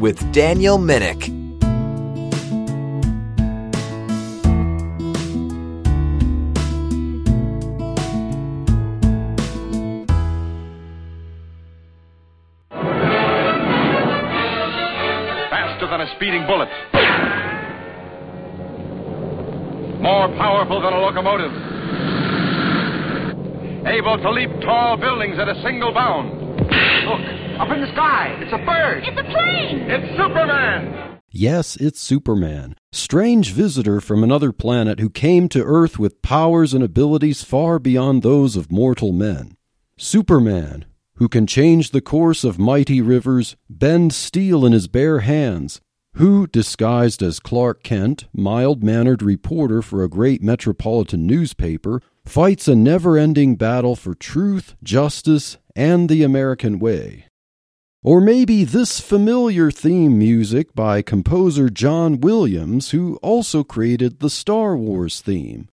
with Daniel Minnick. faster than a speeding bullet, more powerful than a locomotive, able to leap tall buildings at a single bound. Look, up in the sky, it's a bird. It's a plane! It's Superman. Yes, it's Superman, strange visitor from another planet who came to Earth with powers and abilities far beyond those of mortal men. Superman, who can change the course of mighty rivers, bend steel in his bare hands, who, disguised as Clark Kent, mild mannered reporter for a great metropolitan newspaper, fights a never ending battle for truth, justice, and the American way. Or maybe this familiar theme music by composer John Williams, who also created the Star Wars theme.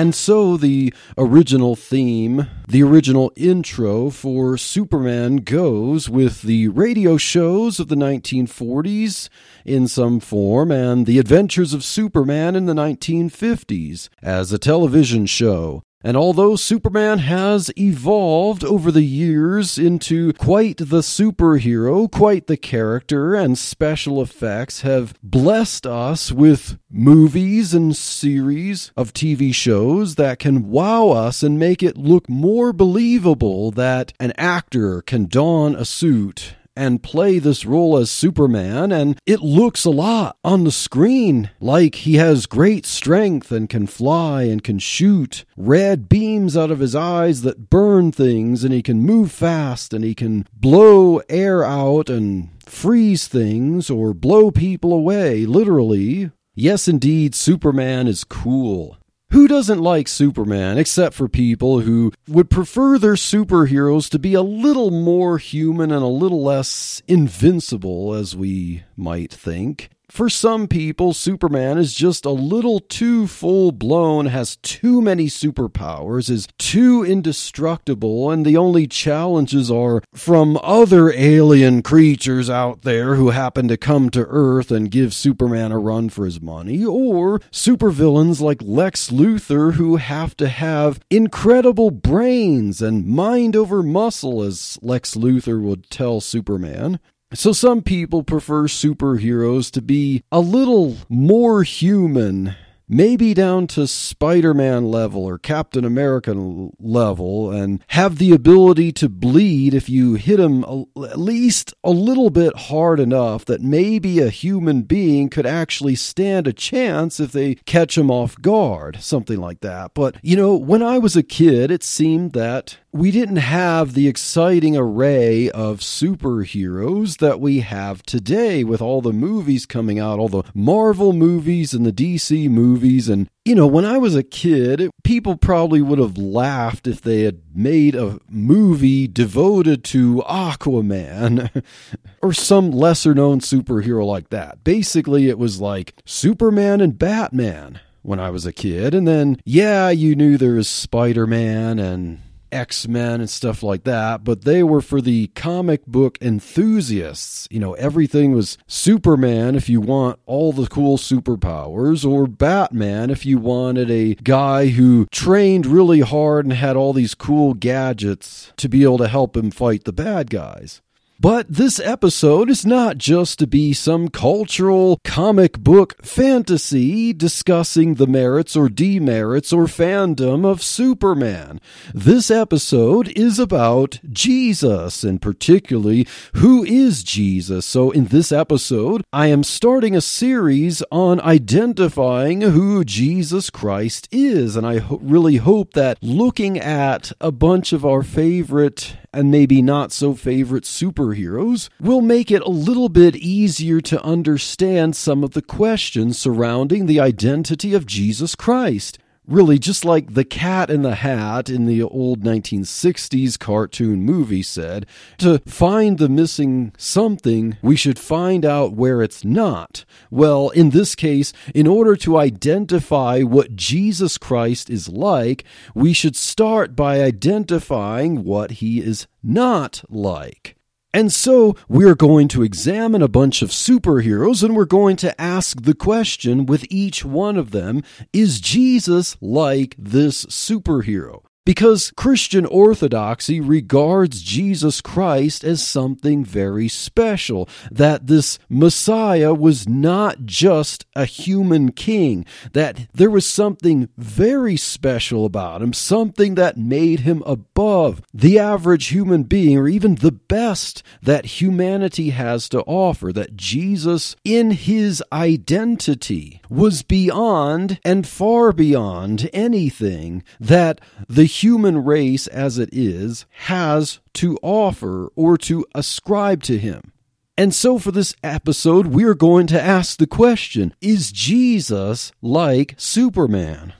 And so the original theme, the original intro for Superman goes with the radio shows of the 1940s in some form and the adventures of Superman in the 1950s as a television show. And although Superman has evolved over the years into quite the superhero, quite the character, and special effects have blessed us with movies and series of TV shows that can wow us and make it look more believable that an actor can don a suit and play this role as Superman, and it looks a lot on the screen like he has great strength and can fly and can shoot red beams out of his eyes that burn things, and he can move fast and he can blow air out and freeze things or blow people away, literally. Yes, indeed, Superman is cool. Who doesn't like Superman except for people who would prefer their superheroes to be a little more human and a little less invincible, as we might think? For some people, Superman is just a little too full blown, has too many superpowers, is too indestructible, and the only challenges are from other alien creatures out there who happen to come to Earth and give Superman a run for his money, or supervillains like Lex Luthor who have to have incredible brains and mind over muscle, as Lex Luthor would tell Superman. So some people prefer superheroes to be a little more human, maybe down to Spider-Man level or Captain America level and have the ability to bleed if you hit them at least a little bit hard enough that maybe a human being could actually stand a chance if they catch him off guard, something like that. But, you know, when I was a kid, it seemed that we didn't have the exciting array of superheroes that we have today with all the movies coming out, all the Marvel movies and the DC movies. And, you know, when I was a kid, people probably would have laughed if they had made a movie devoted to Aquaman or some lesser known superhero like that. Basically, it was like Superman and Batman when I was a kid. And then, yeah, you knew there was Spider Man and X Men and stuff like that, but they were for the comic book enthusiasts. You know, everything was Superman if you want all the cool superpowers, or Batman if you wanted a guy who trained really hard and had all these cool gadgets to be able to help him fight the bad guys. But this episode is not just to be some cultural comic book fantasy discussing the merits or demerits or fandom of Superman. This episode is about Jesus and particularly who is Jesus. So in this episode, I am starting a series on identifying who Jesus Christ is. And I ho- really hope that looking at a bunch of our favorite and maybe not so favorite superheroes will make it a little bit easier to understand some of the questions surrounding the identity of Jesus Christ really just like the cat in the hat in the old 1960s cartoon movie said to find the missing something we should find out where it's not. Well in this case in order to identify what jesus christ is like we should start by identifying what he is not like and so we're going to examine a bunch of superheroes and we're going to ask the question with each one of them is Jesus like this superhero? Because Christian orthodoxy regards Jesus Christ as something very special, that this Messiah was not just a human king, that there was something very special about him, something that made him above the average human being or even the best that humanity has to offer, that Jesus, in his identity, was beyond and far beyond anything that the human race as it is has to offer or to ascribe to him. And so, for this episode, we're going to ask the question Is Jesus like Superman?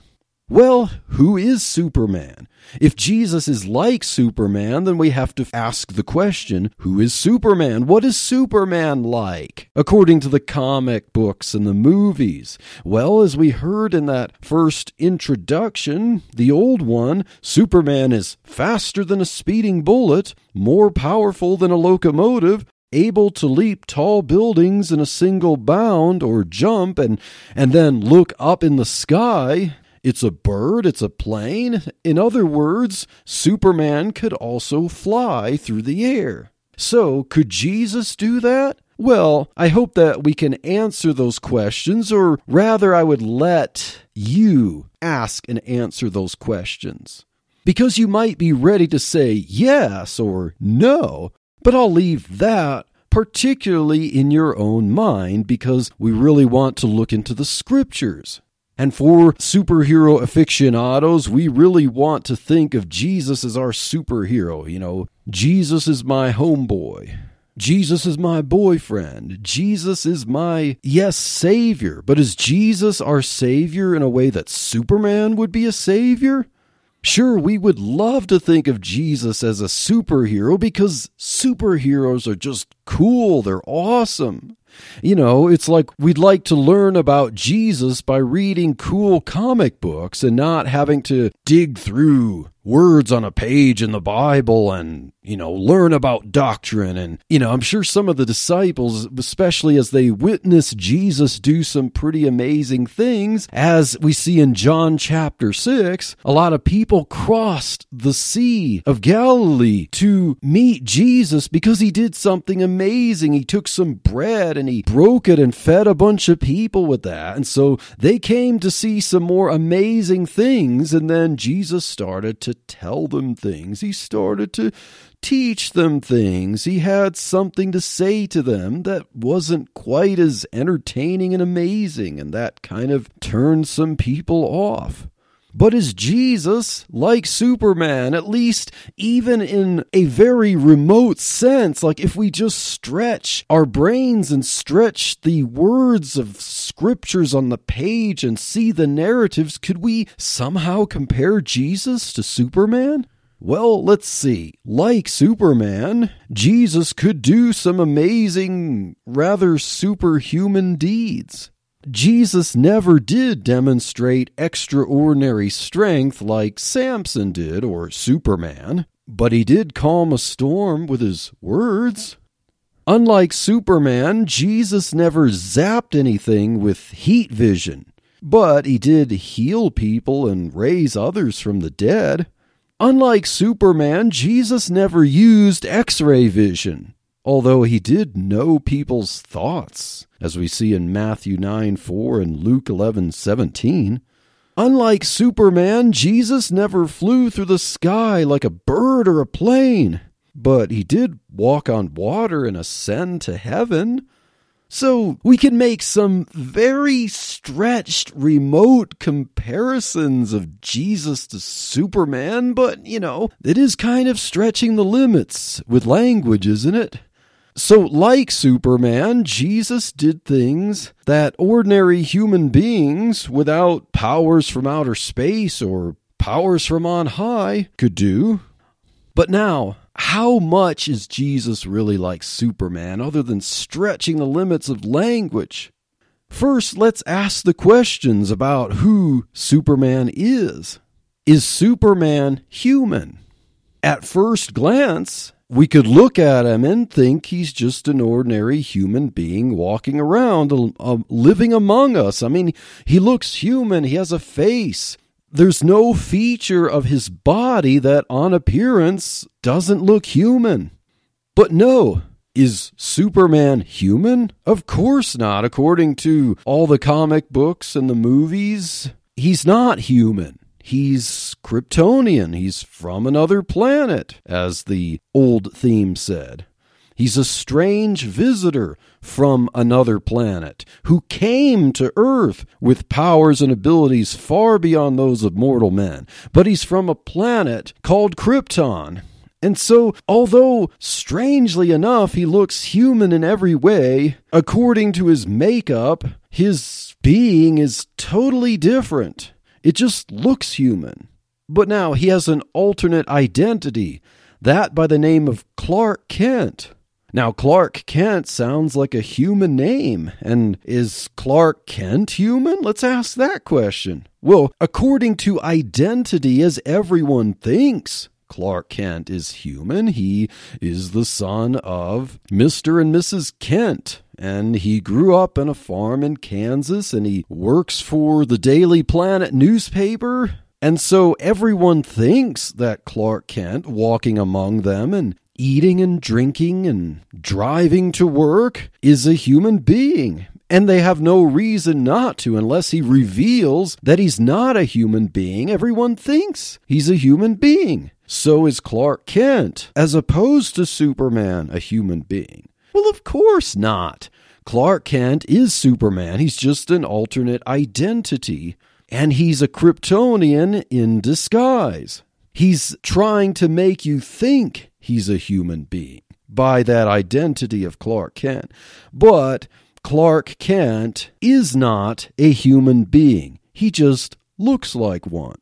Well, who is Superman? If Jesus is like Superman, then we have to ask the question who is Superman? What is Superman like? According to the comic books and the movies. Well, as we heard in that first introduction, the old one, Superman is faster than a speeding bullet, more powerful than a locomotive, able to leap tall buildings in a single bound or jump and and then look up in the sky it's a bird, it's a plane. In other words, Superman could also fly through the air. So, could Jesus do that? Well, I hope that we can answer those questions, or rather, I would let you ask and answer those questions. Because you might be ready to say yes or no, but I'll leave that particularly in your own mind because we really want to look into the scriptures. And for superhero aficionados, we really want to think of Jesus as our superhero. You know, Jesus is my homeboy. Jesus is my boyfriend. Jesus is my, yes, Savior. But is Jesus our Savior in a way that Superman would be a Savior? Sure, we would love to think of Jesus as a superhero because superheroes are just cool, they're awesome. You know, it's like we'd like to learn about Jesus by reading cool comic books and not having to dig through words on a page in the Bible and, you know, learn about doctrine. And, you know, I'm sure some of the disciples, especially as they witness Jesus do some pretty amazing things, as we see in John chapter 6, a lot of people crossed the Sea of Galilee to meet Jesus because he did something amazing. He took some bread and he broke it and fed a bunch of people with that. And so they came to see some more amazing things. And then Jesus started to tell them things. He started to teach them things. He had something to say to them that wasn't quite as entertaining and amazing, and that kind of turned some people off. But is Jesus like Superman, at least even in a very remote sense? Like if we just stretch our brains and stretch the words of scriptures on the page and see the narratives, could we somehow compare Jesus to Superman? Well, let's see. Like Superman, Jesus could do some amazing, rather superhuman deeds. Jesus never did demonstrate extraordinary strength like Samson did or Superman, but he did calm a storm with his words. Unlike Superman, Jesus never zapped anything with heat vision, but he did heal people and raise others from the dead. Unlike Superman, Jesus never used X ray vision, although he did know people's thoughts, as we see in Matthew 9 4 and Luke eleven seventeen. Unlike Superman, Jesus never flew through the sky like a bird or a plane, but he did walk on water and ascend to heaven. So we can make some very stretched, remote comparisons of Jesus to Superman, but you know, it is kind of stretching the limits with language, isn't it? So, like Superman, Jesus did things that ordinary human beings without powers from outer space or powers from on high could do. But now, how much is Jesus really like Superman other than stretching the limits of language? First, let's ask the questions about who Superman is. Is Superman human? At first glance, we could look at him and think he's just an ordinary human being walking around, uh, living among us. I mean, he looks human, he has a face. There's no feature of his body that, on appearance, doesn't look human. But no, is Superman human? Of course not, according to all the comic books and the movies. He's not human. He's Kryptonian. He's from another planet, as the old theme said. He's a strange visitor from another planet who came to Earth with powers and abilities far beyond those of mortal men. But he's from a planet called Krypton. And so, although strangely enough he looks human in every way, according to his makeup, his being is totally different. It just looks human. But now he has an alternate identity, that by the name of Clark Kent. Now, Clark Kent sounds like a human name. And is Clark Kent human? Let's ask that question. Well, according to identity, as everyone thinks, Clark Kent is human. He is the son of Mr. and Mrs. Kent. And he grew up in a farm in Kansas and he works for the Daily Planet newspaper. And so everyone thinks that Clark Kent, walking among them and eating and drinking and driving to work, is a human being. And they have no reason not to unless he reveals that he's not a human being. Everyone thinks he's a human being. So is Clark Kent, as opposed to Superman, a human being. Well, of course not. Clark Kent is Superman. He's just an alternate identity. And he's a Kryptonian in disguise. He's trying to make you think he's a human being by that identity of Clark Kent. But Clark Kent is not a human being, he just looks like one.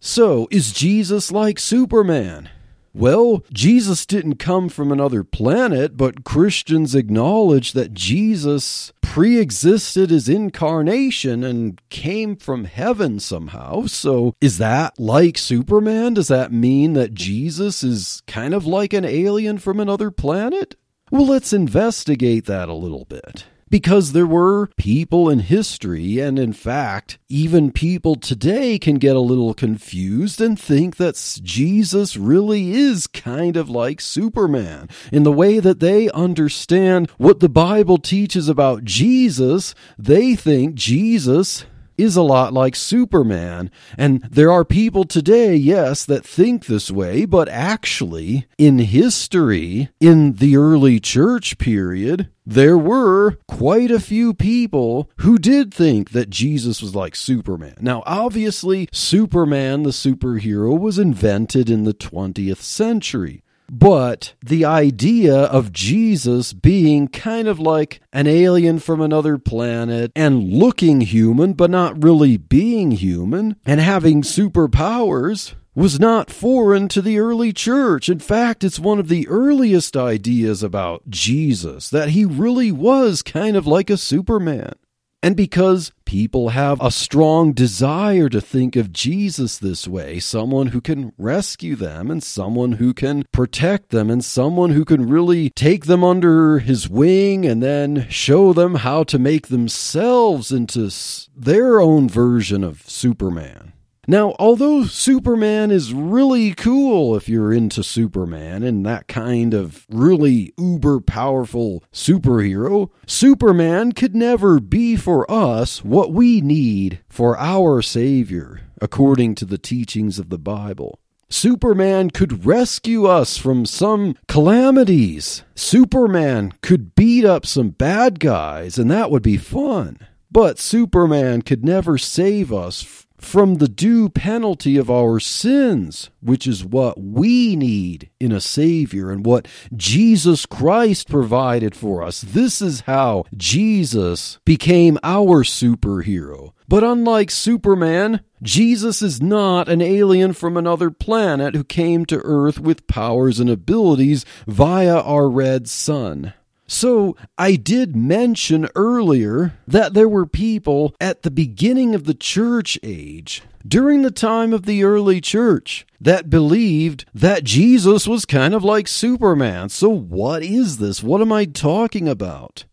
So, is Jesus like Superman? Well, Jesus didn't come from another planet, but Christians acknowledge that Jesus pre existed his incarnation and came from heaven somehow. So, is that like Superman? Does that mean that Jesus is kind of like an alien from another planet? Well, let's investigate that a little bit because there were people in history, and in fact, even people today can get a little confused and think that Jesus really is kind of like Superman in the way that they understand what the Bible teaches about Jesus. They think Jesus is a lot like Superman. And there are people today, yes, that think this way, but actually, in history, in the early church period, there were quite a few people who did think that Jesus was like Superman. Now, obviously, Superman, the superhero, was invented in the 20th century. But the idea of Jesus being kind of like an alien from another planet and looking human, but not really being human, and having superpowers was not foreign to the early church. In fact, it's one of the earliest ideas about Jesus that he really was kind of like a Superman. And because people have a strong desire to think of Jesus this way someone who can rescue them, and someone who can protect them, and someone who can really take them under his wing and then show them how to make themselves into their own version of Superman. Now, although Superman is really cool if you're into Superman and that kind of really uber powerful superhero, Superman could never be for us what we need for our Savior, according to the teachings of the Bible. Superman could rescue us from some calamities. Superman could beat up some bad guys, and that would be fun. But Superman could never save us from the due penalty of our sins, which is what we need in a Savior and what Jesus Christ provided for us. This is how Jesus became our superhero. But unlike Superman, Jesus is not an alien from another planet who came to Earth with powers and abilities via our red sun. So, I did mention earlier that there were people at the beginning of the church age, during the time of the early church, that believed that Jesus was kind of like Superman. So, what is this? What am I talking about?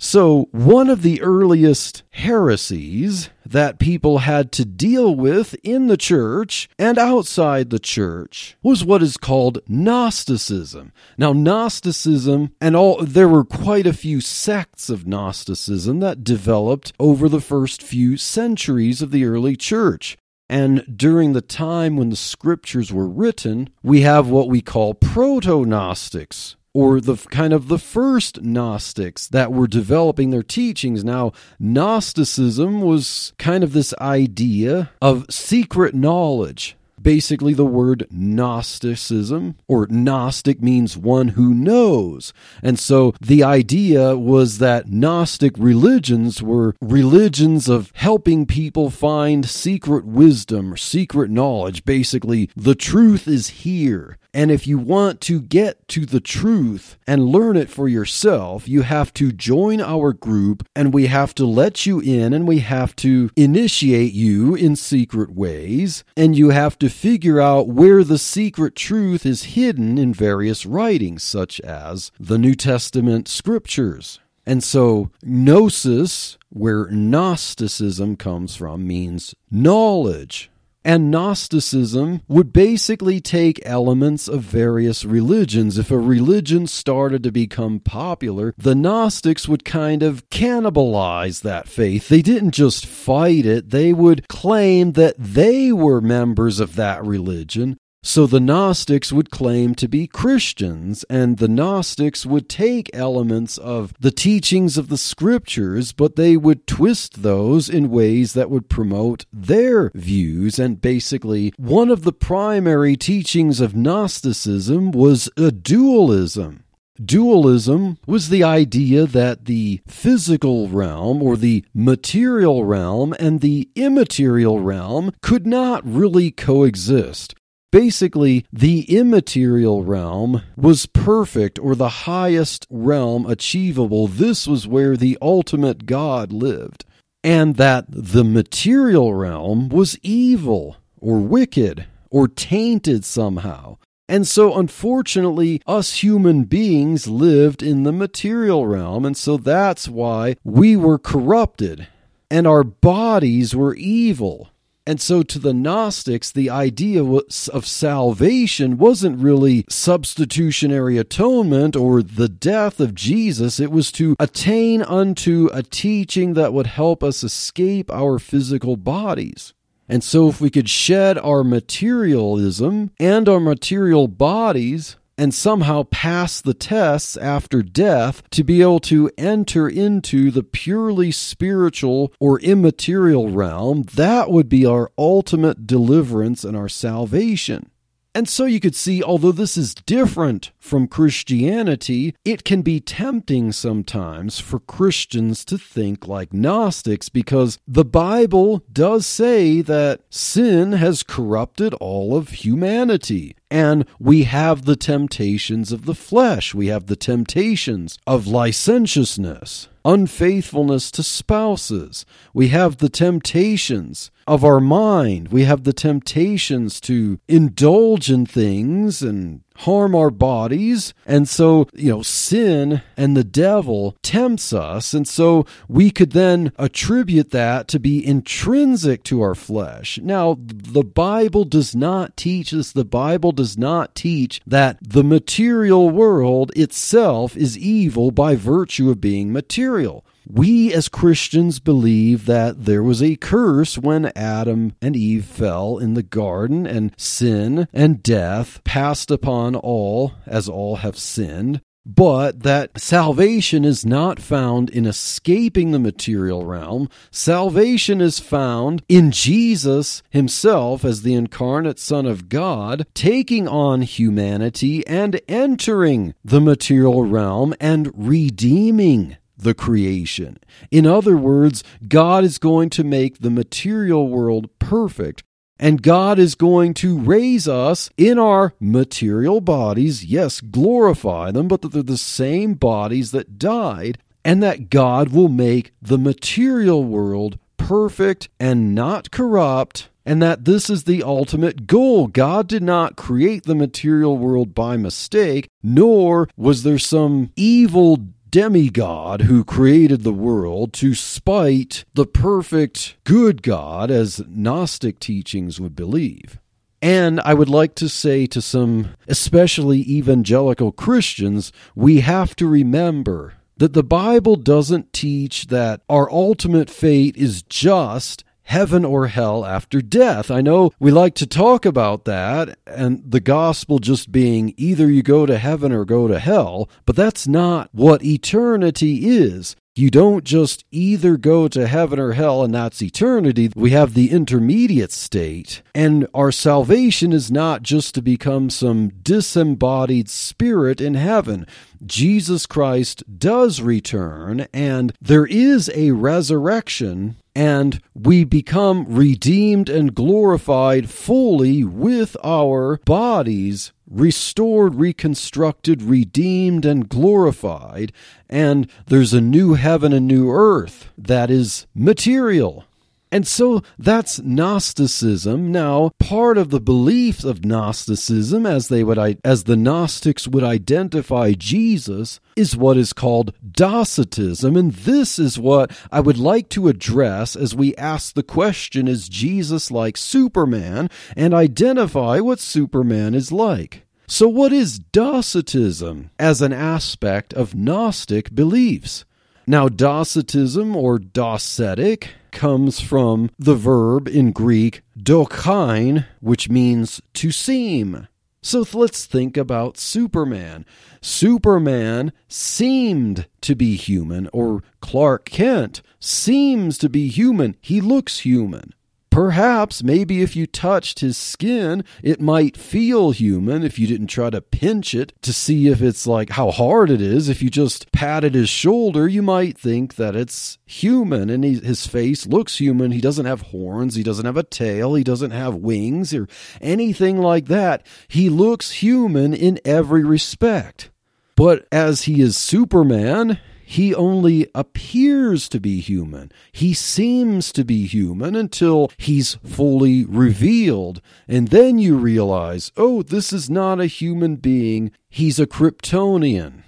So, one of the earliest heresies that people had to deal with in the church and outside the church was what is called Gnosticism. Now, Gnosticism and all, there were quite a few sects of Gnosticism that developed over the first few centuries of the early church. And during the time when the scriptures were written, we have what we call proto Gnostics, or the kind of the first Gnostics that were developing their teachings. Now, Gnosticism was kind of this idea of secret knowledge. Basically, the word Gnosticism or Gnostic means one who knows. And so the idea was that Gnostic religions were religions of helping people find secret wisdom or secret knowledge. Basically, the truth is here. And if you want to get to the truth and learn it for yourself, you have to join our group and we have to let you in and we have to initiate you in secret ways. And you have to figure out where the secret truth is hidden in various writings, such as the New Testament scriptures. And so, gnosis, where Gnosticism comes from, means knowledge. And Gnosticism would basically take elements of various religions. If a religion started to become popular, the Gnostics would kind of cannibalize that faith. They didn't just fight it, they would claim that they were members of that religion, so the Gnostics would claim to be Christians, and the Gnostics would take elements of the teachings of the scriptures, but they would twist those in ways that would promote their views. And basically, one of the primary teachings of Gnosticism was a dualism. Dualism was the idea that the physical realm or the material realm and the immaterial realm could not really coexist. Basically, the immaterial realm was perfect or the highest realm achievable. This was where the ultimate God lived. And that the material realm was evil or wicked or tainted somehow. And so, unfortunately, us human beings lived in the material realm. And so that's why we were corrupted and our bodies were evil. And so, to the Gnostics, the idea of salvation wasn't really substitutionary atonement or the death of Jesus. It was to attain unto a teaching that would help us escape our physical bodies. And so, if we could shed our materialism and our material bodies, and somehow pass the tests after death to be able to enter into the purely spiritual or immaterial realm, that would be our ultimate deliverance and our salvation. And so you could see, although this is different from Christianity, it can be tempting sometimes for Christians to think like Gnostics because the Bible does say that sin has corrupted all of humanity. And we have the temptations of the flesh. We have the temptations of licentiousness, unfaithfulness to spouses. We have the temptations of our mind. We have the temptations to indulge in things and harm our bodies. And so, you know, sin and the devil tempts us. And so we could then attribute that to be intrinsic to our flesh. Now, the Bible does not teach us, the Bible does not teach that the material world itself is evil by virtue of being material. We as Christians believe that there was a curse when Adam and Eve fell in the garden, and sin and death passed upon all as all have sinned but that salvation is not found in escaping the material realm. Salvation is found in Jesus himself as the incarnate Son of God, taking on humanity and entering the material realm and redeeming the creation. In other words, God is going to make the material world perfect. And God is going to raise us in our material bodies, yes, glorify them, but that they're the same bodies that died, and that God will make the material world perfect and not corrupt, and that this is the ultimate goal. God did not create the material world by mistake, nor was there some evil demigod who created the world to spite the perfect good God, as Gnostic teachings would believe. And I would like to say to some, especially evangelical Christians, we have to remember that the Bible doesn't teach that our ultimate fate is just heaven or hell after death. I know we like to talk about that and the gospel just being either you go to heaven or go to hell, but that's not what eternity is. You don't just either go to heaven or hell and that's eternity. We have the intermediate state. And our salvation is not just to become some disembodied spirit in heaven. Jesus Christ does return, and there is a resurrection and we become redeemed and glorified fully with our bodies restored, reconstructed, redeemed, and glorified. And there's a new heaven and new earth that is material. And so that's Gnosticism. Now, part of the belief of Gnosticism, as they would, as the Gnostics would identify Jesus, is what is called Docetism. And this is what I would like to address as we ask the question Is Jesus like Superman? and identify what Superman is like. So, what is Docetism as an aspect of Gnostic beliefs? Now, Docetism or Docetic comes from the verb in Greek dokein, which means to seem. So let's think about Superman. Superman seemed to be human, or Clark Kent seems to be human. He looks human. Perhaps, maybe if you touched his skin, it might feel human if you didn't try to pinch it to see if it's like how hard it is. If you just patted his shoulder, you might think that it's human and he, his face looks human. He doesn't have horns, he doesn't have a tail, he doesn't have wings or anything like that. He looks human in every respect. But as he is Superman, he only appears to be human. He seems to be human until he's fully revealed. And then you realize, oh, this is not a human being. He's a Kryptonian.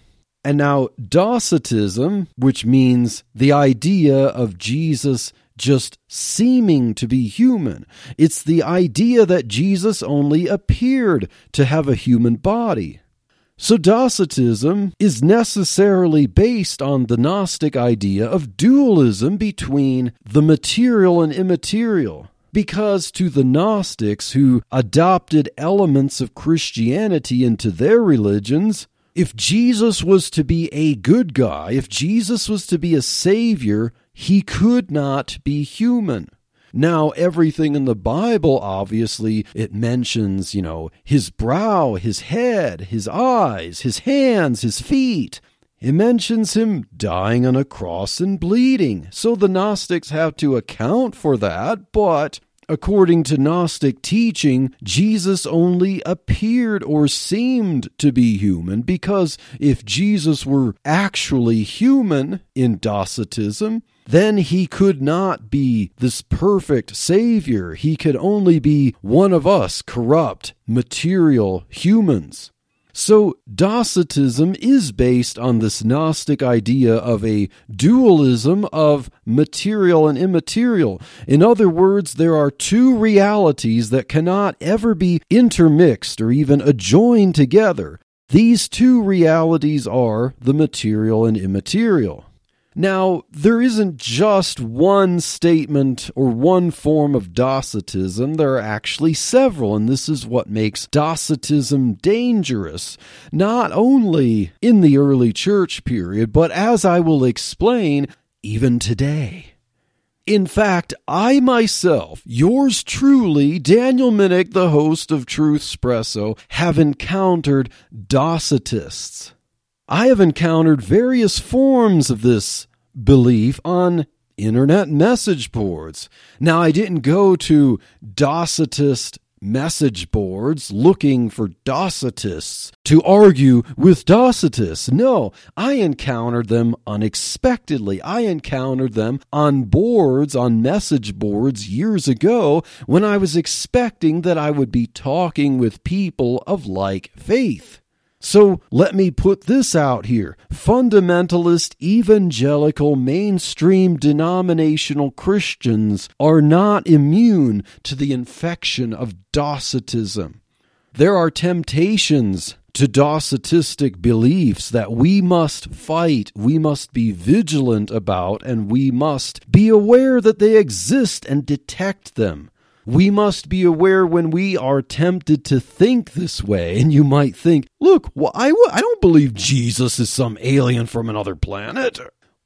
And now, Docetism, which means the idea of Jesus just seeming to be human. It's the idea that Jesus only appeared to have a human body. So Docetism is necessarily based on the Gnostic idea of dualism between the material and immaterial. Because to the Gnostics who adopted elements of Christianity into their religions, if Jesus was to be a good guy, if Jesus was to be a savior, he could not be human. Now, everything in the Bible, obviously, it mentions, you know, his brow, his head, his eyes, his hands, his feet. It mentions him dying on a cross and bleeding. So the Gnostics have to account for that, but according to Gnostic teaching, Jesus only appeared or seemed to be human because if Jesus were actually human in Docetism, then he could not be this perfect Savior. He could only be one of us, corrupt, material humans. So, Docetism is based on this Gnostic idea of a dualism of material and immaterial. In other words, there are two realities that cannot ever be intermixed or even adjoined together. These two realities are the material and immaterial. Now, there isn't just one statement or one form of Docetism, there are actually several, and this is what makes Docetism dangerous, not only in the early church period, but as I will explain, even today. In fact, I myself, yours truly, Daniel Minnick, the host of Truth Espresso, have encountered Docetists. I have encountered various forms of this belief on internet message boards. Now, I didn't go to Docetist message boards looking for Docetists to argue with Docetists. No, I encountered them unexpectedly. I encountered them on boards, on message boards years ago when I was expecting that I would be talking with people of like faith. So let me put this out here. Fundamentalist, evangelical, mainstream denominational Christians are not immune to the infection of Docetism. There are temptations to Docetistic beliefs that we must fight, we must be vigilant about, and we must be aware that they exist and detect them. We must be aware when we are tempted to think this way. And you might think, look, well, I, I don't believe Jesus is some alien from another planet.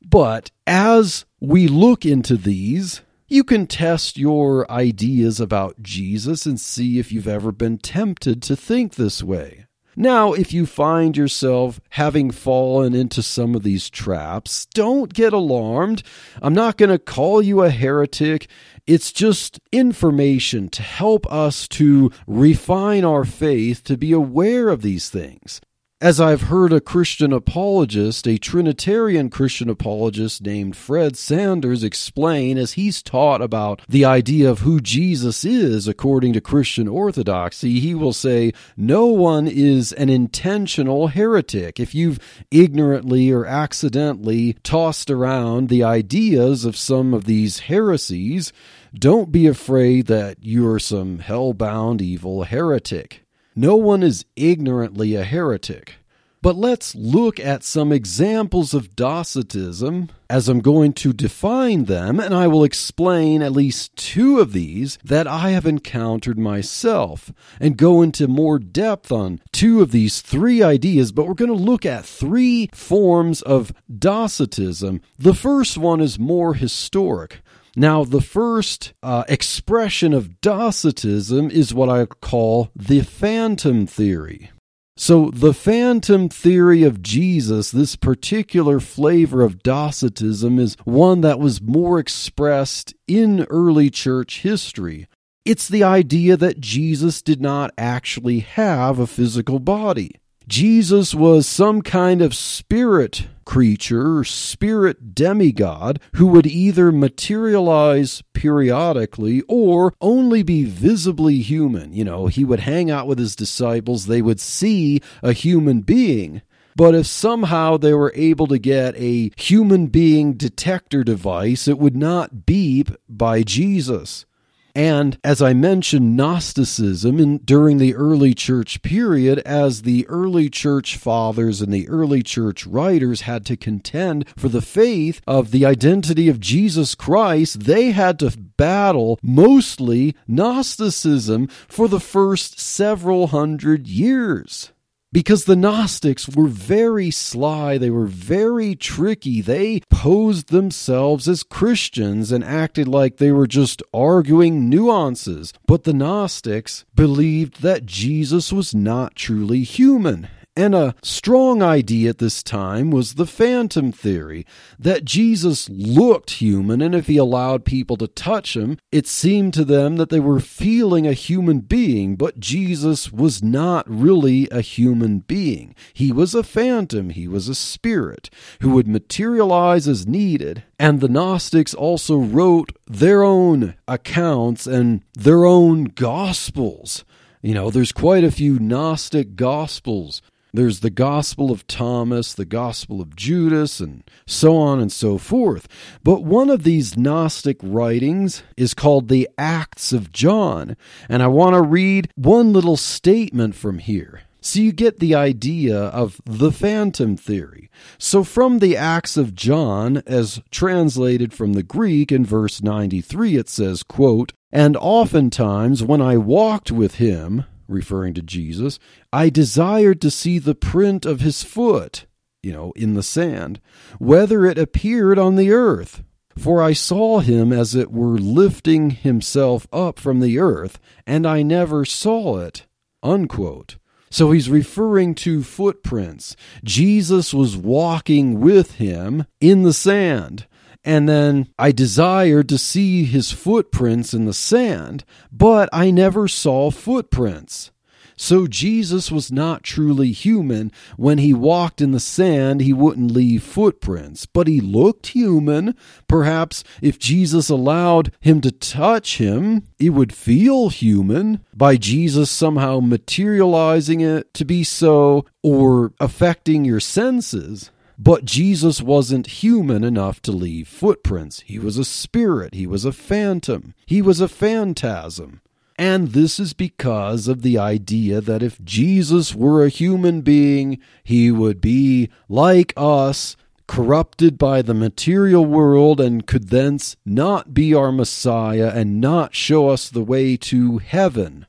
But as we look into these, you can test your ideas about Jesus and see if you've ever been tempted to think this way. Now, if you find yourself having fallen into some of these traps, don't get alarmed. I'm not going to call you a heretic. It's just information to help us to refine our faith, to be aware of these things. As I've heard a Christian apologist, a Trinitarian Christian apologist named Fred Sanders explain as he's taught about the idea of who Jesus is according to Christian orthodoxy, he will say, No one is an intentional heretic. If you've ignorantly or accidentally tossed around the ideas of some of these heresies, don't be afraid that you're some hell-bound evil heretic. No one is ignorantly a heretic. But let's look at some examples of Docetism as I'm going to define them, and I will explain at least two of these that I have encountered myself and go into more depth on two of these three ideas. But we're going to look at three forms of Docetism. The first one is more historic. Now, the first uh, expression of Docetism is what I call the phantom theory. So, the phantom theory of Jesus, this particular flavor of Docetism, is one that was more expressed in early church history. It's the idea that Jesus did not actually have a physical body. Jesus was some kind of spirit creature, spirit demigod, who would either materialize periodically or only be visibly human. You know, he would hang out with his disciples, they would see a human being. But if somehow they were able to get a human being detector device, it would not beep by Jesus. And as I mentioned, Gnosticism in, during the early church period, as the early church fathers and the early church writers had to contend for the faith of the identity of Jesus Christ, they had to battle mostly Gnosticism for the first several hundred years because the Gnostics were very sly, they were very tricky. They posed themselves as Christians and acted like they were just arguing nuances. But the Gnostics believed that Jesus was not truly human and a strong idea at this time was the phantom theory that Jesus looked human, and if he allowed people to touch him, it seemed to them that they were feeling a human being, but Jesus was not really a human being. He was a phantom, he was a spirit who would materialize as needed. And the Gnostics also wrote their own accounts and their own gospels. You know, there's quite a few Gnostic gospels There's the Gospel of Thomas, the Gospel of Judas, and so on and so forth. But one of these Gnostic writings is called the Acts of John. And I want to read one little statement from here. So you get the idea of the phantom theory. So from the Acts of John, as translated from the Greek in verse 93, it says, quote, And oftentimes when I walked with him, referring to Jesus, I desired to see the print of his foot, you know, in the sand, whether it appeared on the earth. For I saw him as it were lifting himself up from the earth, and I never saw it. Unquote. So he's referring to footprints. Jesus was walking with him in the sand. And then I desired to see his footprints in the sand, but I never saw footprints. So Jesus was not truly human. When he walked in the sand, he wouldn't leave footprints, but he looked human. Perhaps if Jesus allowed him to touch him, it would feel human by Jesus somehow materializing it to be so or affecting your senses. But Jesus wasn't human enough to leave footprints. He was a spirit. He was a phantom. He was a phantasm. And this is because of the idea that if Jesus were a human being, he would be like us, corrupted by the material world, and could thence not be our Messiah and not show us the way to heaven.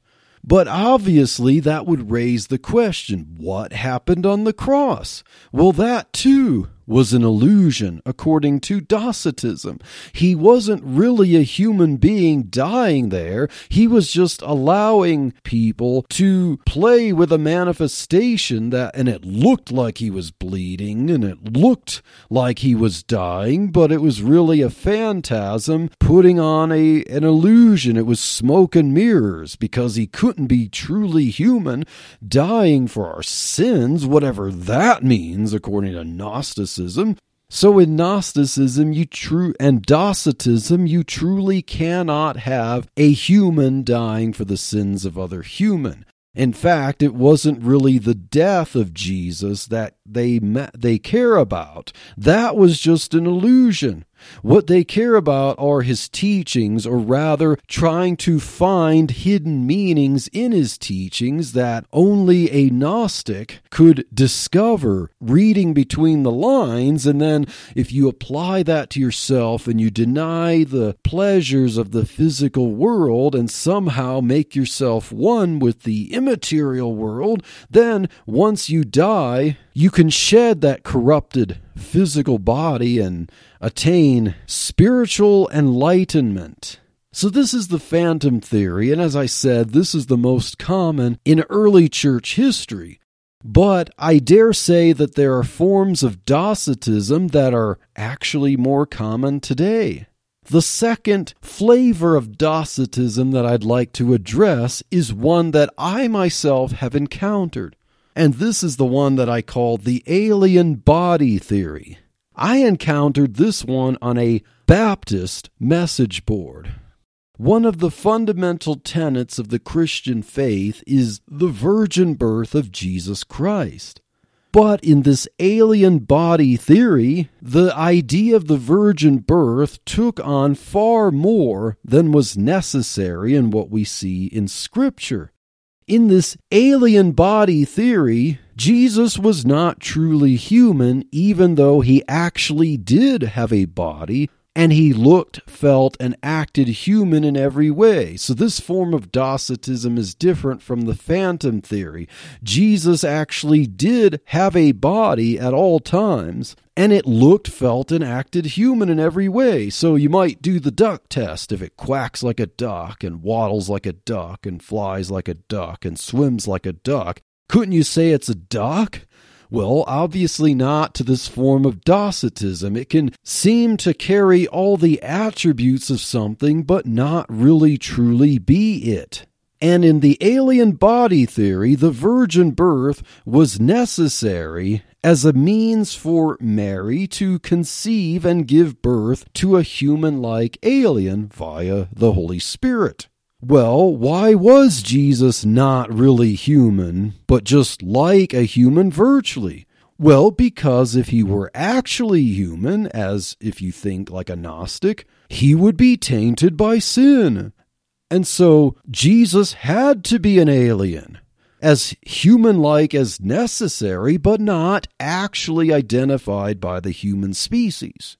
But obviously, that would raise the question what happened on the cross? Well, that too was an illusion, according to Docetism. He wasn't really a human being dying there. He was just allowing people to play with a manifestation that, and it looked like he was bleeding and it looked like he was dying, but it was really a phantasm putting on a, an illusion. It was smoke and mirrors because he couldn't be truly human, dying for our sins, whatever that means, according to Gnosticism. Gnosticism. So in Gnosticism, you true and Docetism, you truly cannot have a human dying for the sins of other human. In fact, it wasn't really the death of Jesus that they they care about. That was just an illusion. What they care about are his teachings, or rather, trying to find hidden meanings in his teachings that only a Gnostic could discover reading between the lines. And then, if you apply that to yourself and you deny the pleasures of the physical world and somehow make yourself one with the immaterial world, then once you die, you can shed that corrupted physical body and attain spiritual enlightenment. So, this is the phantom theory, and as I said, this is the most common in early church history. But I dare say that there are forms of Docetism that are actually more common today. The second flavor of Docetism that I'd like to address is one that I myself have encountered, and this is the one that I call the alien body theory. I encountered this one on a Baptist message board. One of the fundamental tenets of the Christian faith is the virgin birth of Jesus Christ. But in this alien body theory, the idea of the virgin birth took on far more than was necessary in what we see in Scripture. In this alien body theory, Jesus was not truly human, even though he actually did have a body, and he looked, felt, and acted human in every way. So, this form of Docetism is different from the phantom theory. Jesus actually did have a body at all times, and it looked, felt, and acted human in every way. So, you might do the duck test. If it quacks like a duck, and waddles like a duck, and flies like a duck, and swims like a duck, couldn't you say it's a duck? Well, obviously not to this form of Docetism. It can seem to carry all the attributes of something, but not really truly be it. And in the alien body theory, the virgin birth was necessary as a means for Mary to conceive and give birth to a human like alien via the Holy Spirit. Well, why was Jesus not really human, but just like a human virtually? Well, because if he were actually human, as if you think like a Gnostic, he would be tainted by sin. And so Jesus had to be an alien, as human like as necessary, but not actually identified by the human species.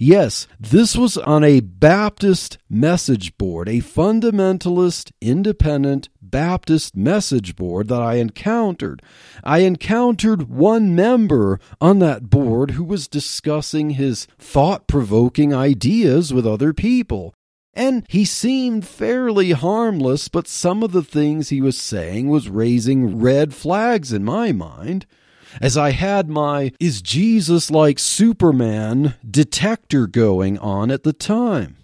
Yes, this was on a Baptist message board, a fundamentalist, independent Baptist message board that I encountered. I encountered one member on that board who was discussing his thought provoking ideas with other people. And he seemed fairly harmless, but some of the things he was saying was raising red flags in my mind as I had my Is Jesus like Superman detector going on at the time.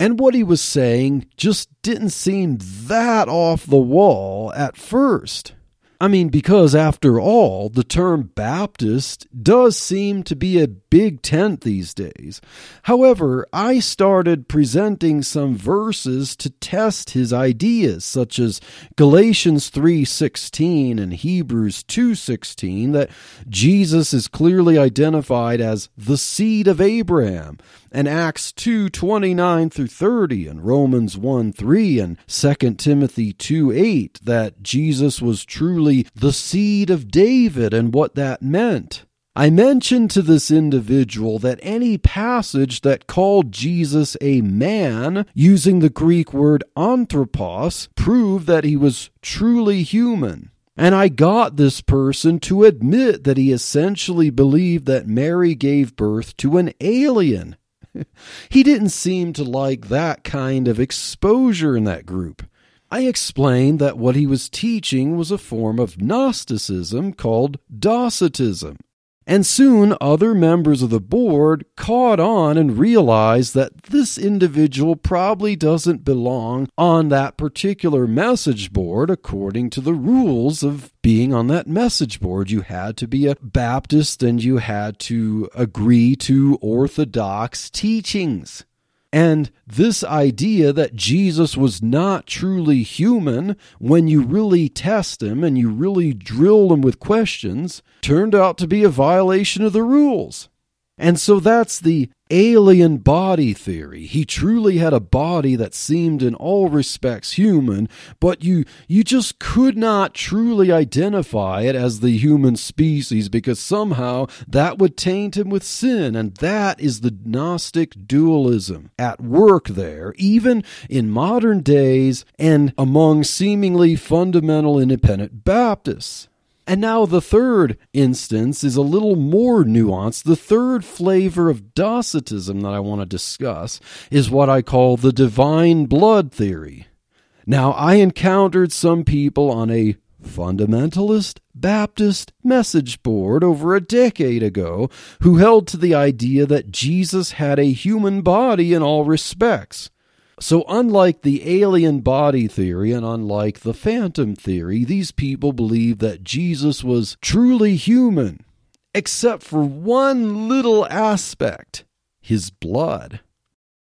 And what he was saying just didn't seem that off the wall at first. I mean, because after all, the term Baptist does seem to be a big tent these days. However, I started presenting some verses to test his ideas, such as Galatians 3:16 and Hebrews 2:16 that Jesus is clearly identified as the seed of Abraham, and Acts 2 29 through 30, and Romans 1 3, and 2 Timothy 2 8, that Jesus was truly the seed of David and what that meant. I mentioned to this individual that any passage that called Jesus a man using the Greek word anthropos proved that he was truly human. And I got this person to admit that he essentially believed that Mary gave birth to an alien he didn't seem to like that kind of exposure in that group. I explained that what he was teaching was a form of Gnosticism called Docetism. And soon other members of the board caught on and realized that this individual probably doesn't belong on that particular message board according to the rules of being on that message board. You had to be a Baptist and you had to agree to orthodox teachings. And this idea that Jesus was not truly human when you really test him and you really drill him with questions turned out to be a violation of the rules. And so that's the alien body theory. He truly had a body that seemed in all respects human, but you you just could not truly identify it as the human species because somehow that would taint him with sin, and that is the Gnostic dualism at work there, even in modern days and among seemingly fundamental independent Baptists. And now the third instance is a little more nuanced. The third flavor of Docetism that I want to discuss is what I call the divine blood theory. Now, I encountered some people on a fundamentalist Baptist message board over a decade ago who held to the idea that Jesus had a human body in all respects. So, unlike the alien body theory and unlike the phantom theory, these people believe that Jesus was truly human, except for one little aspect his blood.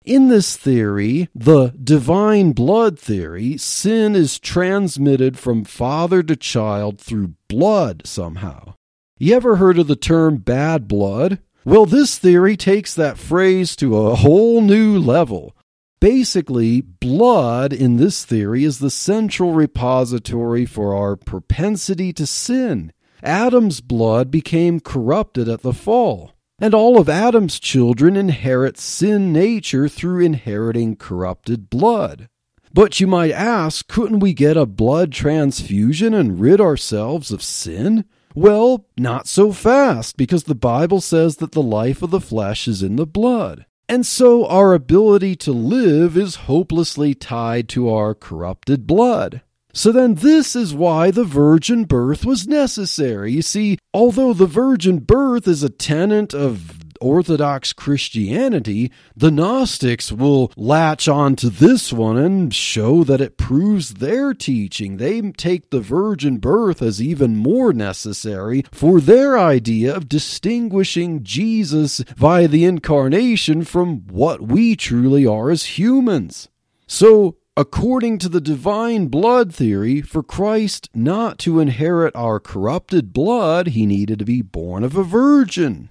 In this theory, the divine blood theory, sin is transmitted from father to child through blood somehow. You ever heard of the term bad blood? Well, this theory takes that phrase to a whole new level. Basically, blood in this theory is the central repository for our propensity to sin. Adam's blood became corrupted at the fall, and all of Adam's children inherit sin nature through inheriting corrupted blood. But you might ask, couldn't we get a blood transfusion and rid ourselves of sin? Well, not so fast, because the Bible says that the life of the flesh is in the blood. And so our ability to live is hopelessly tied to our corrupted blood. So then, this is why the virgin birth was necessary. You see, although the virgin birth is a tenet of Orthodox Christianity, the Gnostics will latch on to this one and show that it proves their teaching. They take the virgin birth as even more necessary for their idea of distinguishing Jesus via the incarnation from what we truly are as humans. So, According to the divine blood theory, for Christ not to inherit our corrupted blood, he needed to be born of a virgin.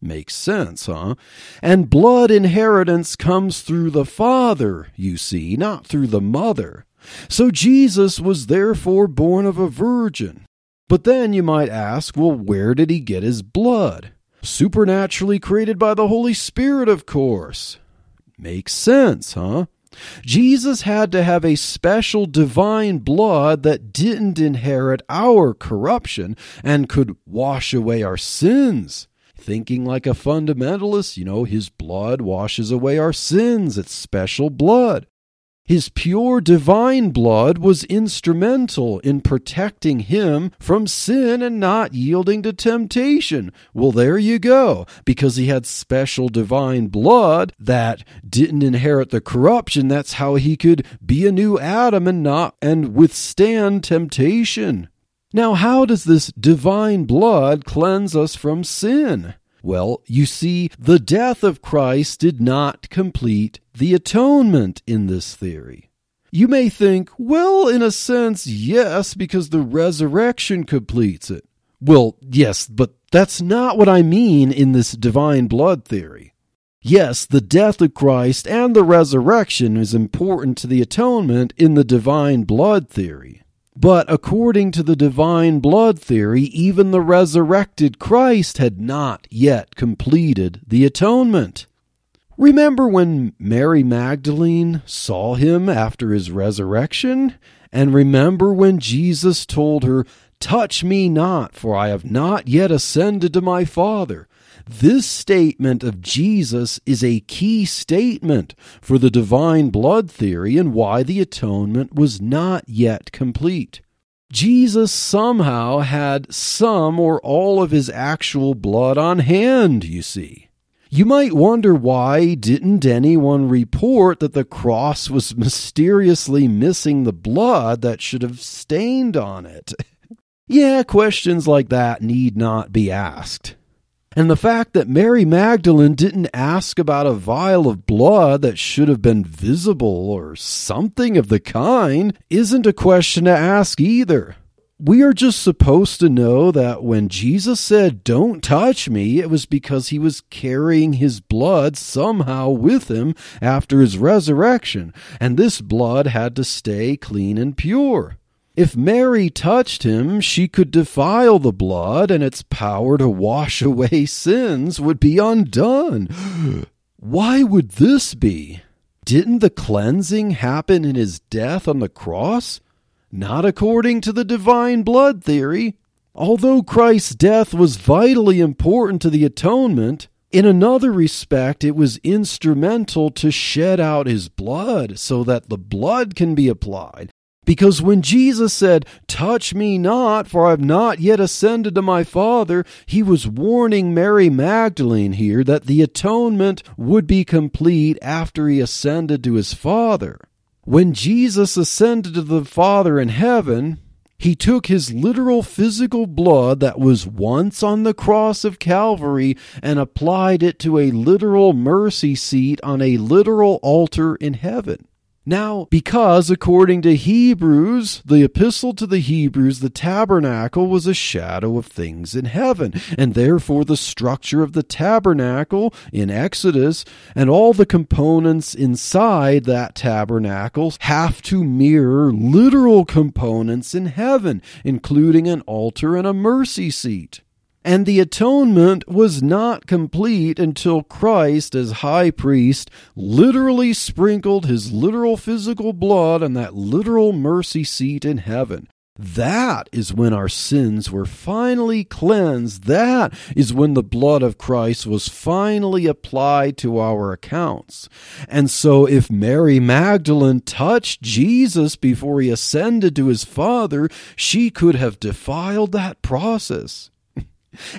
Makes sense, huh? And blood inheritance comes through the Father, you see, not through the mother. So Jesus was therefore born of a virgin. But then you might ask, well, where did he get his blood? Supernaturally created by the Holy Spirit, of course. Makes sense, huh? Jesus had to have a special divine blood that didn't inherit our corruption and could wash away our sins. Thinking like a fundamentalist, you know, his blood washes away our sins. It's special blood. His pure divine blood was instrumental in protecting him from sin and not yielding to temptation. Well, there you go. Because he had special divine blood that didn't inherit the corruption, that's how he could be a new Adam and not and withstand temptation. Now, how does this divine blood cleanse us from sin? Well, you see, the death of Christ did not complete the atonement in this theory. You may think, well, in a sense, yes, because the resurrection completes it. Well, yes, but that's not what I mean in this divine blood theory. Yes, the death of Christ and the resurrection is important to the atonement in the divine blood theory. But according to the divine blood theory, even the resurrected Christ had not yet completed the atonement. Remember when Mary Magdalene saw him after his resurrection? And remember when Jesus told her, Touch me not, for I have not yet ascended to my Father. This statement of Jesus is a key statement for the divine blood theory and why the atonement was not yet complete. Jesus somehow had some or all of his actual blood on hand, you see. You might wonder why didn't anyone report that the cross was mysteriously missing the blood that should have stained on it? yeah, questions like that need not be asked. And the fact that Mary Magdalene didn't ask about a vial of blood that should have been visible or something of the kind isn't a question to ask either. We are just supposed to know that when Jesus said, Don't touch me, it was because he was carrying his blood somehow with him after his resurrection, and this blood had to stay clean and pure. If Mary touched him, she could defile the blood, and its power to wash away sins would be undone. Why would this be? Didn't the cleansing happen in his death on the cross? Not according to the divine blood theory. Although Christ's death was vitally important to the atonement, in another respect, it was instrumental to shed out his blood so that the blood can be applied because when Jesus said, Touch me not, for I have not yet ascended to my Father, he was warning Mary Magdalene here that the atonement would be complete after he ascended to his Father. When Jesus ascended to the Father in heaven, he took his literal physical blood that was once on the cross of Calvary and applied it to a literal mercy seat on a literal altar in heaven. Now, because according to Hebrews, the epistle to the Hebrews, the tabernacle was a shadow of things in heaven, and therefore the structure of the tabernacle in Exodus and all the components inside that tabernacle have to mirror literal components in heaven, including an altar and a mercy seat. And the atonement was not complete until Christ, as high priest, literally sprinkled his literal physical blood on that literal mercy seat in heaven. That is when our sins were finally cleansed. That is when the blood of Christ was finally applied to our accounts. And so, if Mary Magdalene touched Jesus before he ascended to his Father, she could have defiled that process.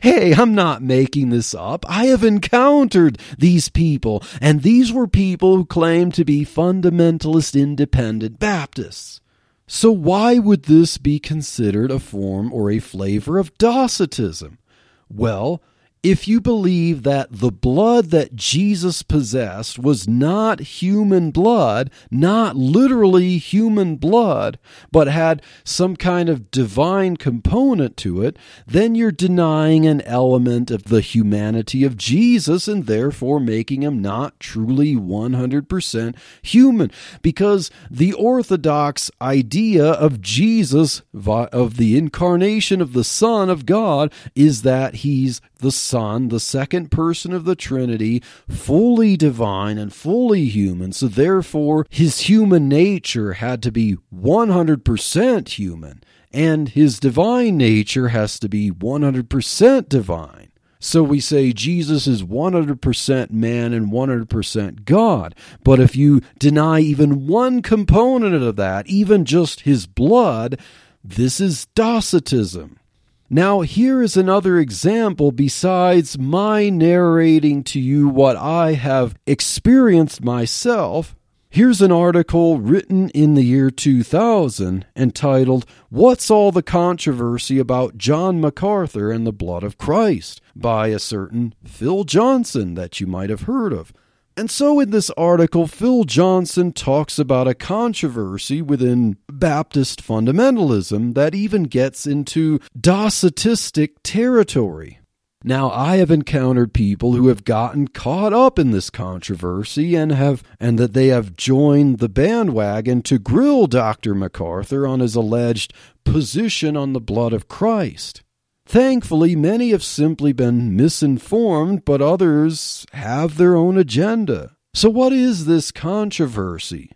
Hey, I'm not making this up. I have encountered these people, and these were people who claimed to be fundamentalist independent Baptists. So, why would this be considered a form or a flavor of Docetism? Well, if you believe that the blood that Jesus possessed was not human blood, not literally human blood, but had some kind of divine component to it, then you're denying an element of the humanity of Jesus and therefore making him not truly 100% human. Because the Orthodox idea of Jesus, of the incarnation of the Son of God, is that he's the Son, the second person of the Trinity, fully divine and fully human. So, therefore, his human nature had to be 100% human, and his divine nature has to be 100% divine. So we say Jesus is 100% man and 100% God. But if you deny even one component of that, even just his blood, this is Docetism. Now, here is another example besides my narrating to you what I have experienced myself. Here's an article written in the year 2000 entitled, What's All the Controversy About John MacArthur and the Blood of Christ? by a certain Phil Johnson that you might have heard of. And so, in this article, Phil Johnson talks about a controversy within Baptist fundamentalism that even gets into Docetistic territory. Now, I have encountered people who have gotten caught up in this controversy and have and that they have joined the bandwagon to grill Dr. MacArthur on his alleged position on the blood of Christ. Thankfully, many have simply been misinformed, but others have their own agenda. So, what is this controversy?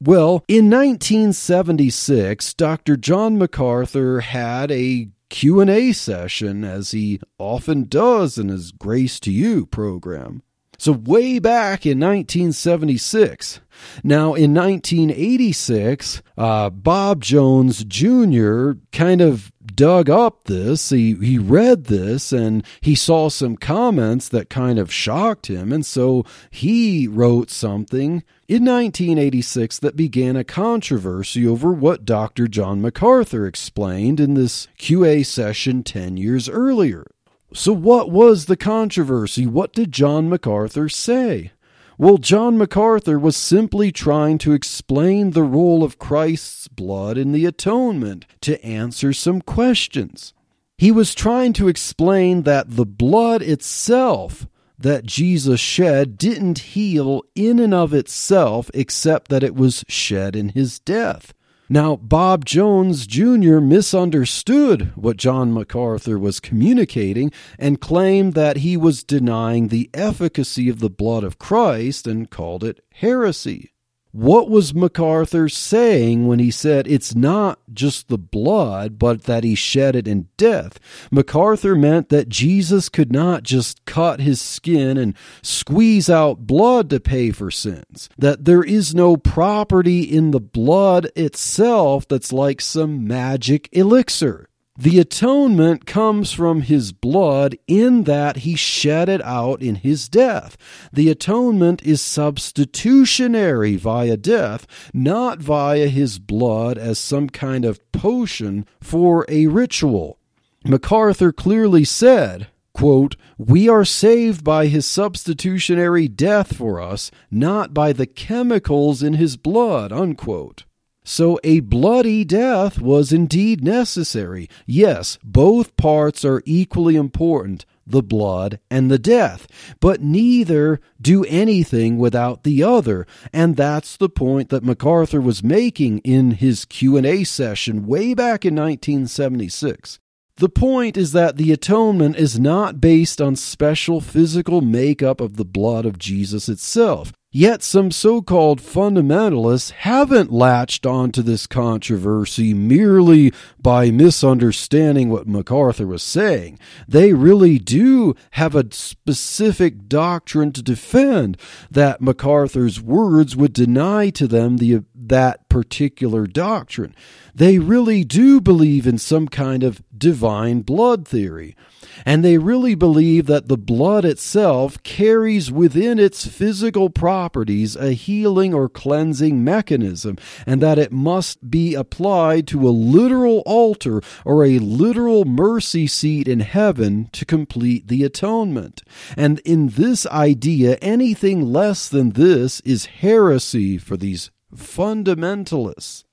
Well, in 1976, Dr. John MacArthur had a Q&A session as he often does in his Grace to You program. So, way back in 1976. Now, in 1986, uh, Bob Jones Jr. kind of dug up this. He, he read this and he saw some comments that kind of shocked him. And so he wrote something in 1986 that began a controversy over what Dr. John MacArthur explained in this QA session 10 years earlier. So, what was the controversy? What did John MacArthur say? Well, John MacArthur was simply trying to explain the role of Christ's blood in the atonement to answer some questions. He was trying to explain that the blood itself that Jesus shed didn't heal in and of itself, except that it was shed in his death. Now, Bob Jones Jr. misunderstood what John MacArthur was communicating and claimed that he was denying the efficacy of the blood of Christ and called it heresy. What was MacArthur saying when he said it's not just the blood, but that he shed it in death? MacArthur meant that Jesus could not just cut his skin and squeeze out blood to pay for sins, that there is no property in the blood itself that's like some magic elixir. The atonement comes from his blood in that he shed it out in his death. The atonement is substitutionary via death, not via his blood as some kind of potion for a ritual. MacArthur clearly said, quote, We are saved by his substitutionary death for us, not by the chemicals in his blood. Unquote. So a bloody death was indeed necessary. Yes, both parts are equally important, the blood and the death, but neither do anything without the other, and that's the point that MacArthur was making in his Q&A session way back in 1976. The point is that the atonement is not based on special physical makeup of the blood of Jesus itself. Yet some so called fundamentalists haven't latched onto this controversy merely by misunderstanding what MacArthur was saying. They really do have a specific doctrine to defend that MacArthur's words would deny to them the that particular doctrine. They really do believe in some kind of divine blood theory. And they really believe that the blood itself carries within its physical properties a healing or cleansing mechanism, and that it must be applied to a literal altar or a literal mercy seat in heaven to complete the atonement. And in this idea, anything less than this is heresy for these fundamentalists.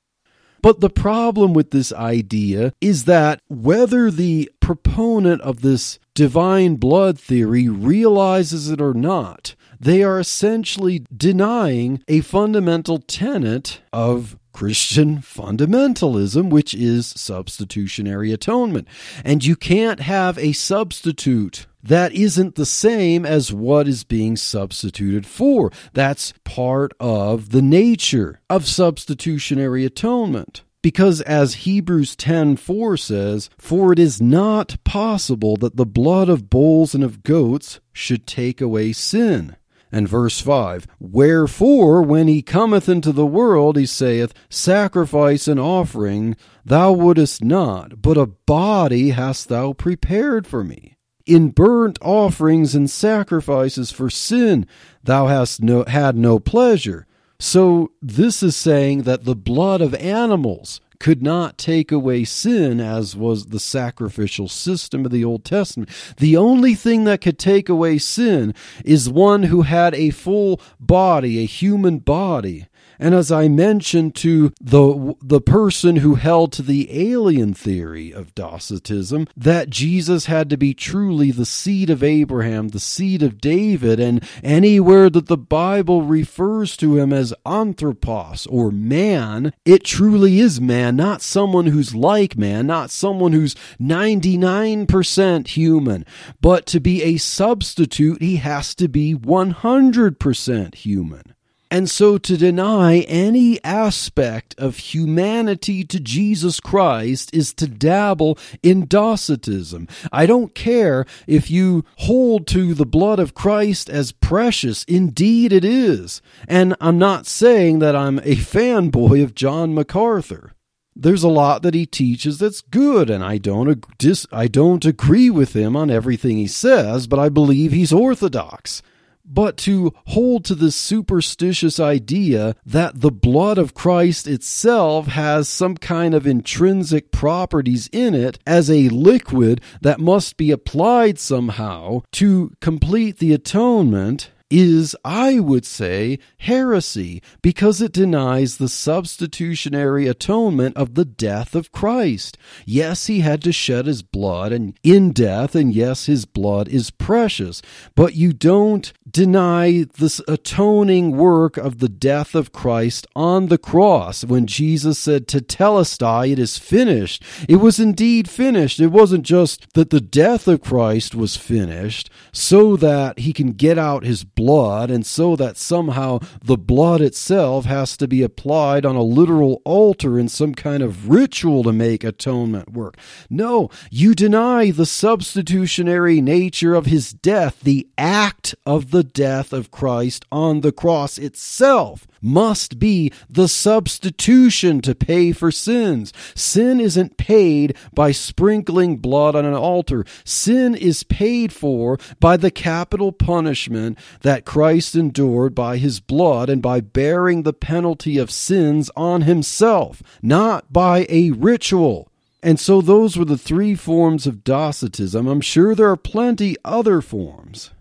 But the problem with this idea is that whether the proponent of this divine blood theory realizes it or not, they are essentially denying a fundamental tenet of Christian fundamentalism, which is substitutionary atonement. And you can't have a substitute that isn't the same as what is being substituted for. That's part of the nature of substitutionary atonement. Because as Hebrews 10:4 says, for it is not possible that the blood of bulls and of goats should take away sin. And verse 5 Wherefore, when he cometh into the world, he saith, Sacrifice and offering thou wouldest not, but a body hast thou prepared for me. In burnt offerings and sacrifices for sin thou hast no, had no pleasure. So this is saying that the blood of animals could not take away sin, as was the sacrificial system of the Old Testament. The only thing that could take away sin is one who had a full body, a human body. And as I mentioned to the the person who held to the alien theory of Docetism, that Jesus had to be truly the seed of Abraham, the seed of David, and anywhere that the Bible refers to him as anthropos or man, it truly is man, not someone who's like man, not someone who's 99% human, but to be a substitute, he has to be 100% human. And so to deny any aspect of humanity to Jesus Christ is to dabble in Docetism. I don't care if you hold to the blood of Christ as precious. Indeed it is. And I'm not saying that I'm a fanboy of John MacArthur there's a lot that he teaches that's good and I don't dis, I don't agree with him on everything he says but I believe he's orthodox but to hold to the superstitious idea that the blood of Christ itself has some kind of intrinsic properties in it as a liquid that must be applied somehow to complete the atonement is, I would say, heresy because it denies the substitutionary atonement of the death of Christ. Yes, he had to shed his blood and in death, and yes, his blood is precious, but you don't deny this atoning work of the death of Christ on the cross. When Jesus said, Tetelestai, it is finished, it was indeed finished. It wasn't just that the death of Christ was finished so that he can get out his blood and so that somehow the blood itself has to be applied on a literal altar in some kind of ritual to make atonement work. No, you deny the substitutionary nature of his death, the act of the death of Christ on the cross itself must be the substitution to pay for sins. Sin isn't paid by sprinkling blood on an altar. Sin is paid for by the capital punishment that Christ endured by his blood and by bearing the penalty of sins on himself, not by a ritual. And so those were the three forms of Docetism. I'm sure there are plenty other forms.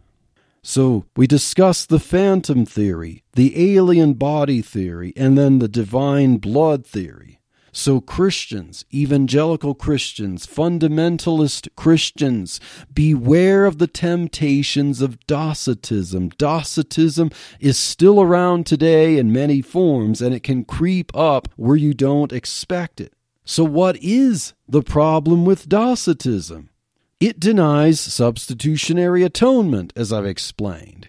So we discussed the phantom theory, the alien body theory, and then the divine blood theory. So, Christians, evangelical Christians, fundamentalist Christians, beware of the temptations of Docetism. Docetism is still around today in many forms, and it can creep up where you don't expect it. So, what is the problem with Docetism? It denies substitutionary atonement, as I've explained.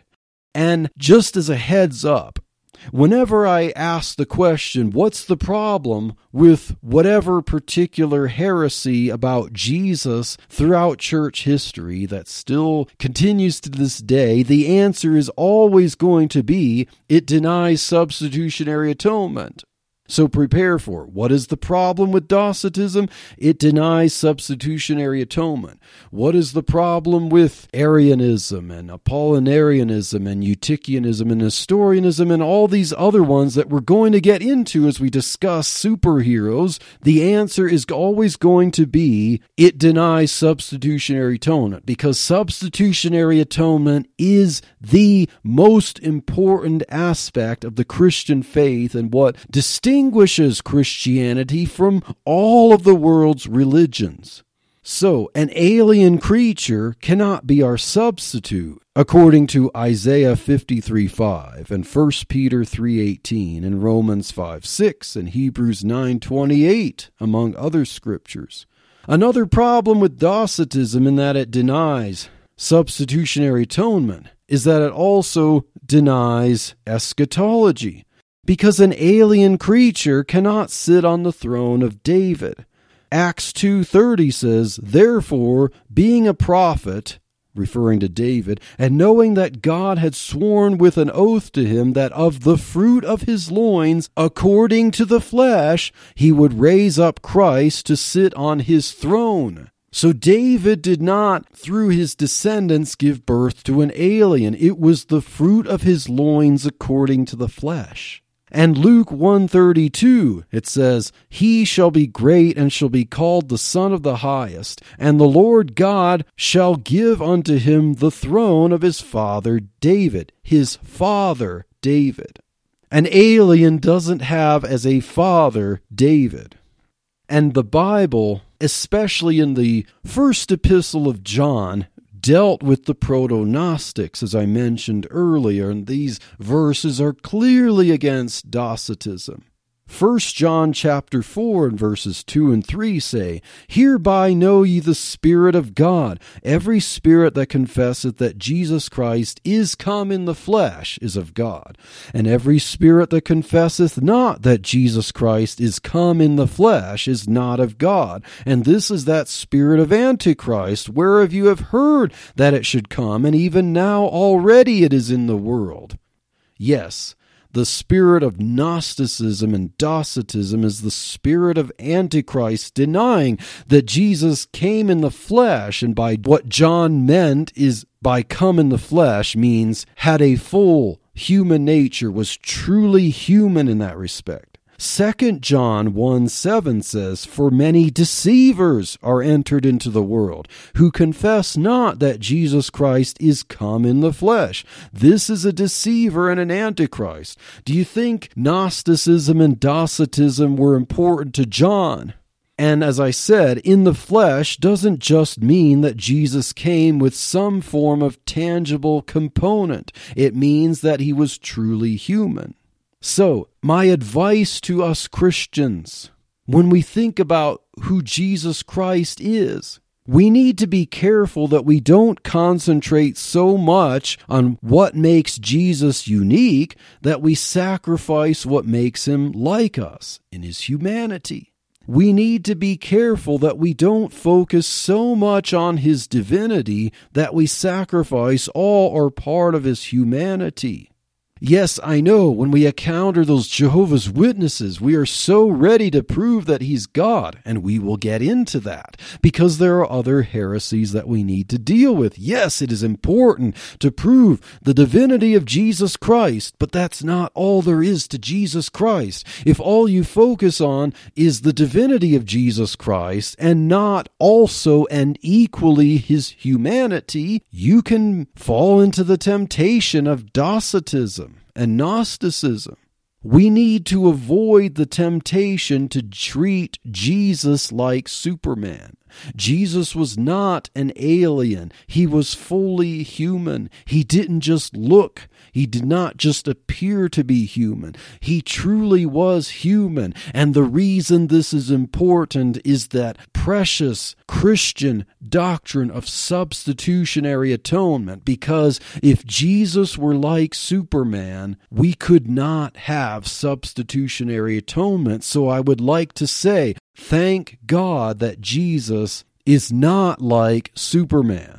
And just as a heads up, whenever I ask the question, what's the problem with whatever particular heresy about Jesus throughout church history that still continues to this day, the answer is always going to be it denies substitutionary atonement. So prepare for it. What is the problem with Docetism? It denies substitutionary atonement. What is the problem with Arianism and Apollinarianism and Eutychianism and Nestorianism and all these other ones that we're going to get into as we discuss superheroes? The answer is always going to be it denies substitutionary atonement because substitutionary atonement is the most important aspect of the Christian faith and what distinguishes distinguishes Christianity from all of the world's religions. So, an alien creature cannot be our substitute, according to Isaiah 53 5 and 1 Peter 3.18 and Romans 5 6 and Hebrews 9.28, among other scriptures. Another problem with Docetism in that it denies substitutionary atonement is that it also denies eschatology because an alien creature cannot sit on the throne of David. Acts 2:30 says, "Therefore, being a prophet, referring to David, and knowing that God had sworn with an oath to him that of the fruit of his loins, according to the flesh, he would raise up Christ to sit on his throne." So David did not, through his descendants, give birth to an alien. It was the fruit of his loins according to the flesh. And Luke 132 it says, "He shall be great and shall be called the Son of the Highest, and the Lord God shall give unto him the throne of his father David, his father David." An alien doesn't have as a father David. And the Bible, especially in the first epistle of John, dealt with the proto Gnostics, as I mentioned earlier, and these verses are clearly against Docetism. 1 John chapter 4 and verses 2 and 3 say, Hereby know ye the Spirit of God. Every spirit that confesseth that Jesus Christ is come in the flesh is of God. And every spirit that confesseth not that Jesus Christ is come in the flesh is not of God. And this is that spirit of Antichrist, whereof you have heard that it should come, and even now already it is in the world. Yes, the spirit of Gnosticism and Docetism is the spirit of Antichrist, denying that Jesus came in the flesh, and by what John meant is by come in the flesh means had a full human nature, was truly human in that respect. Second John 1 7 says, For many deceivers are entered into the world, who confess not that Jesus Christ is come in the flesh. This is a deceiver and an antichrist. Do you think Gnosticism and Docetism were important to John? And as I said, in the flesh doesn't just mean that Jesus came with some form of tangible component. It means that he was truly human. So, my advice to us Christians, when we think about who Jesus Christ is, we need to be careful that we don't concentrate so much on what makes Jesus unique that we sacrifice what makes him like us in his humanity. We need to be careful that we don't focus so much on his divinity that we sacrifice all or part of his humanity. Yes, I know when we encounter those Jehovah's Witnesses, we are so ready to prove that He's God, and we will get into that because there are other heresies that we need to deal with. Yes, it is important to prove the divinity of Jesus Christ, but that's not all there is to Jesus Christ. If all you focus on is the divinity of Jesus Christ and not also and equally His humanity, you can fall into the temptation of Docetism and Gnosticism. We need to avoid the temptation to treat Jesus like Superman. Jesus was not an alien. He was fully human. He didn't just look he did not just appear to be human, he truly was human. And the reason this is important is that precious Christian doctrine of substitutionary atonement. Because if Jesus were like Superman, we could not have substitutionary atonement. So I would like to say, thank God that Jesus is not like Superman.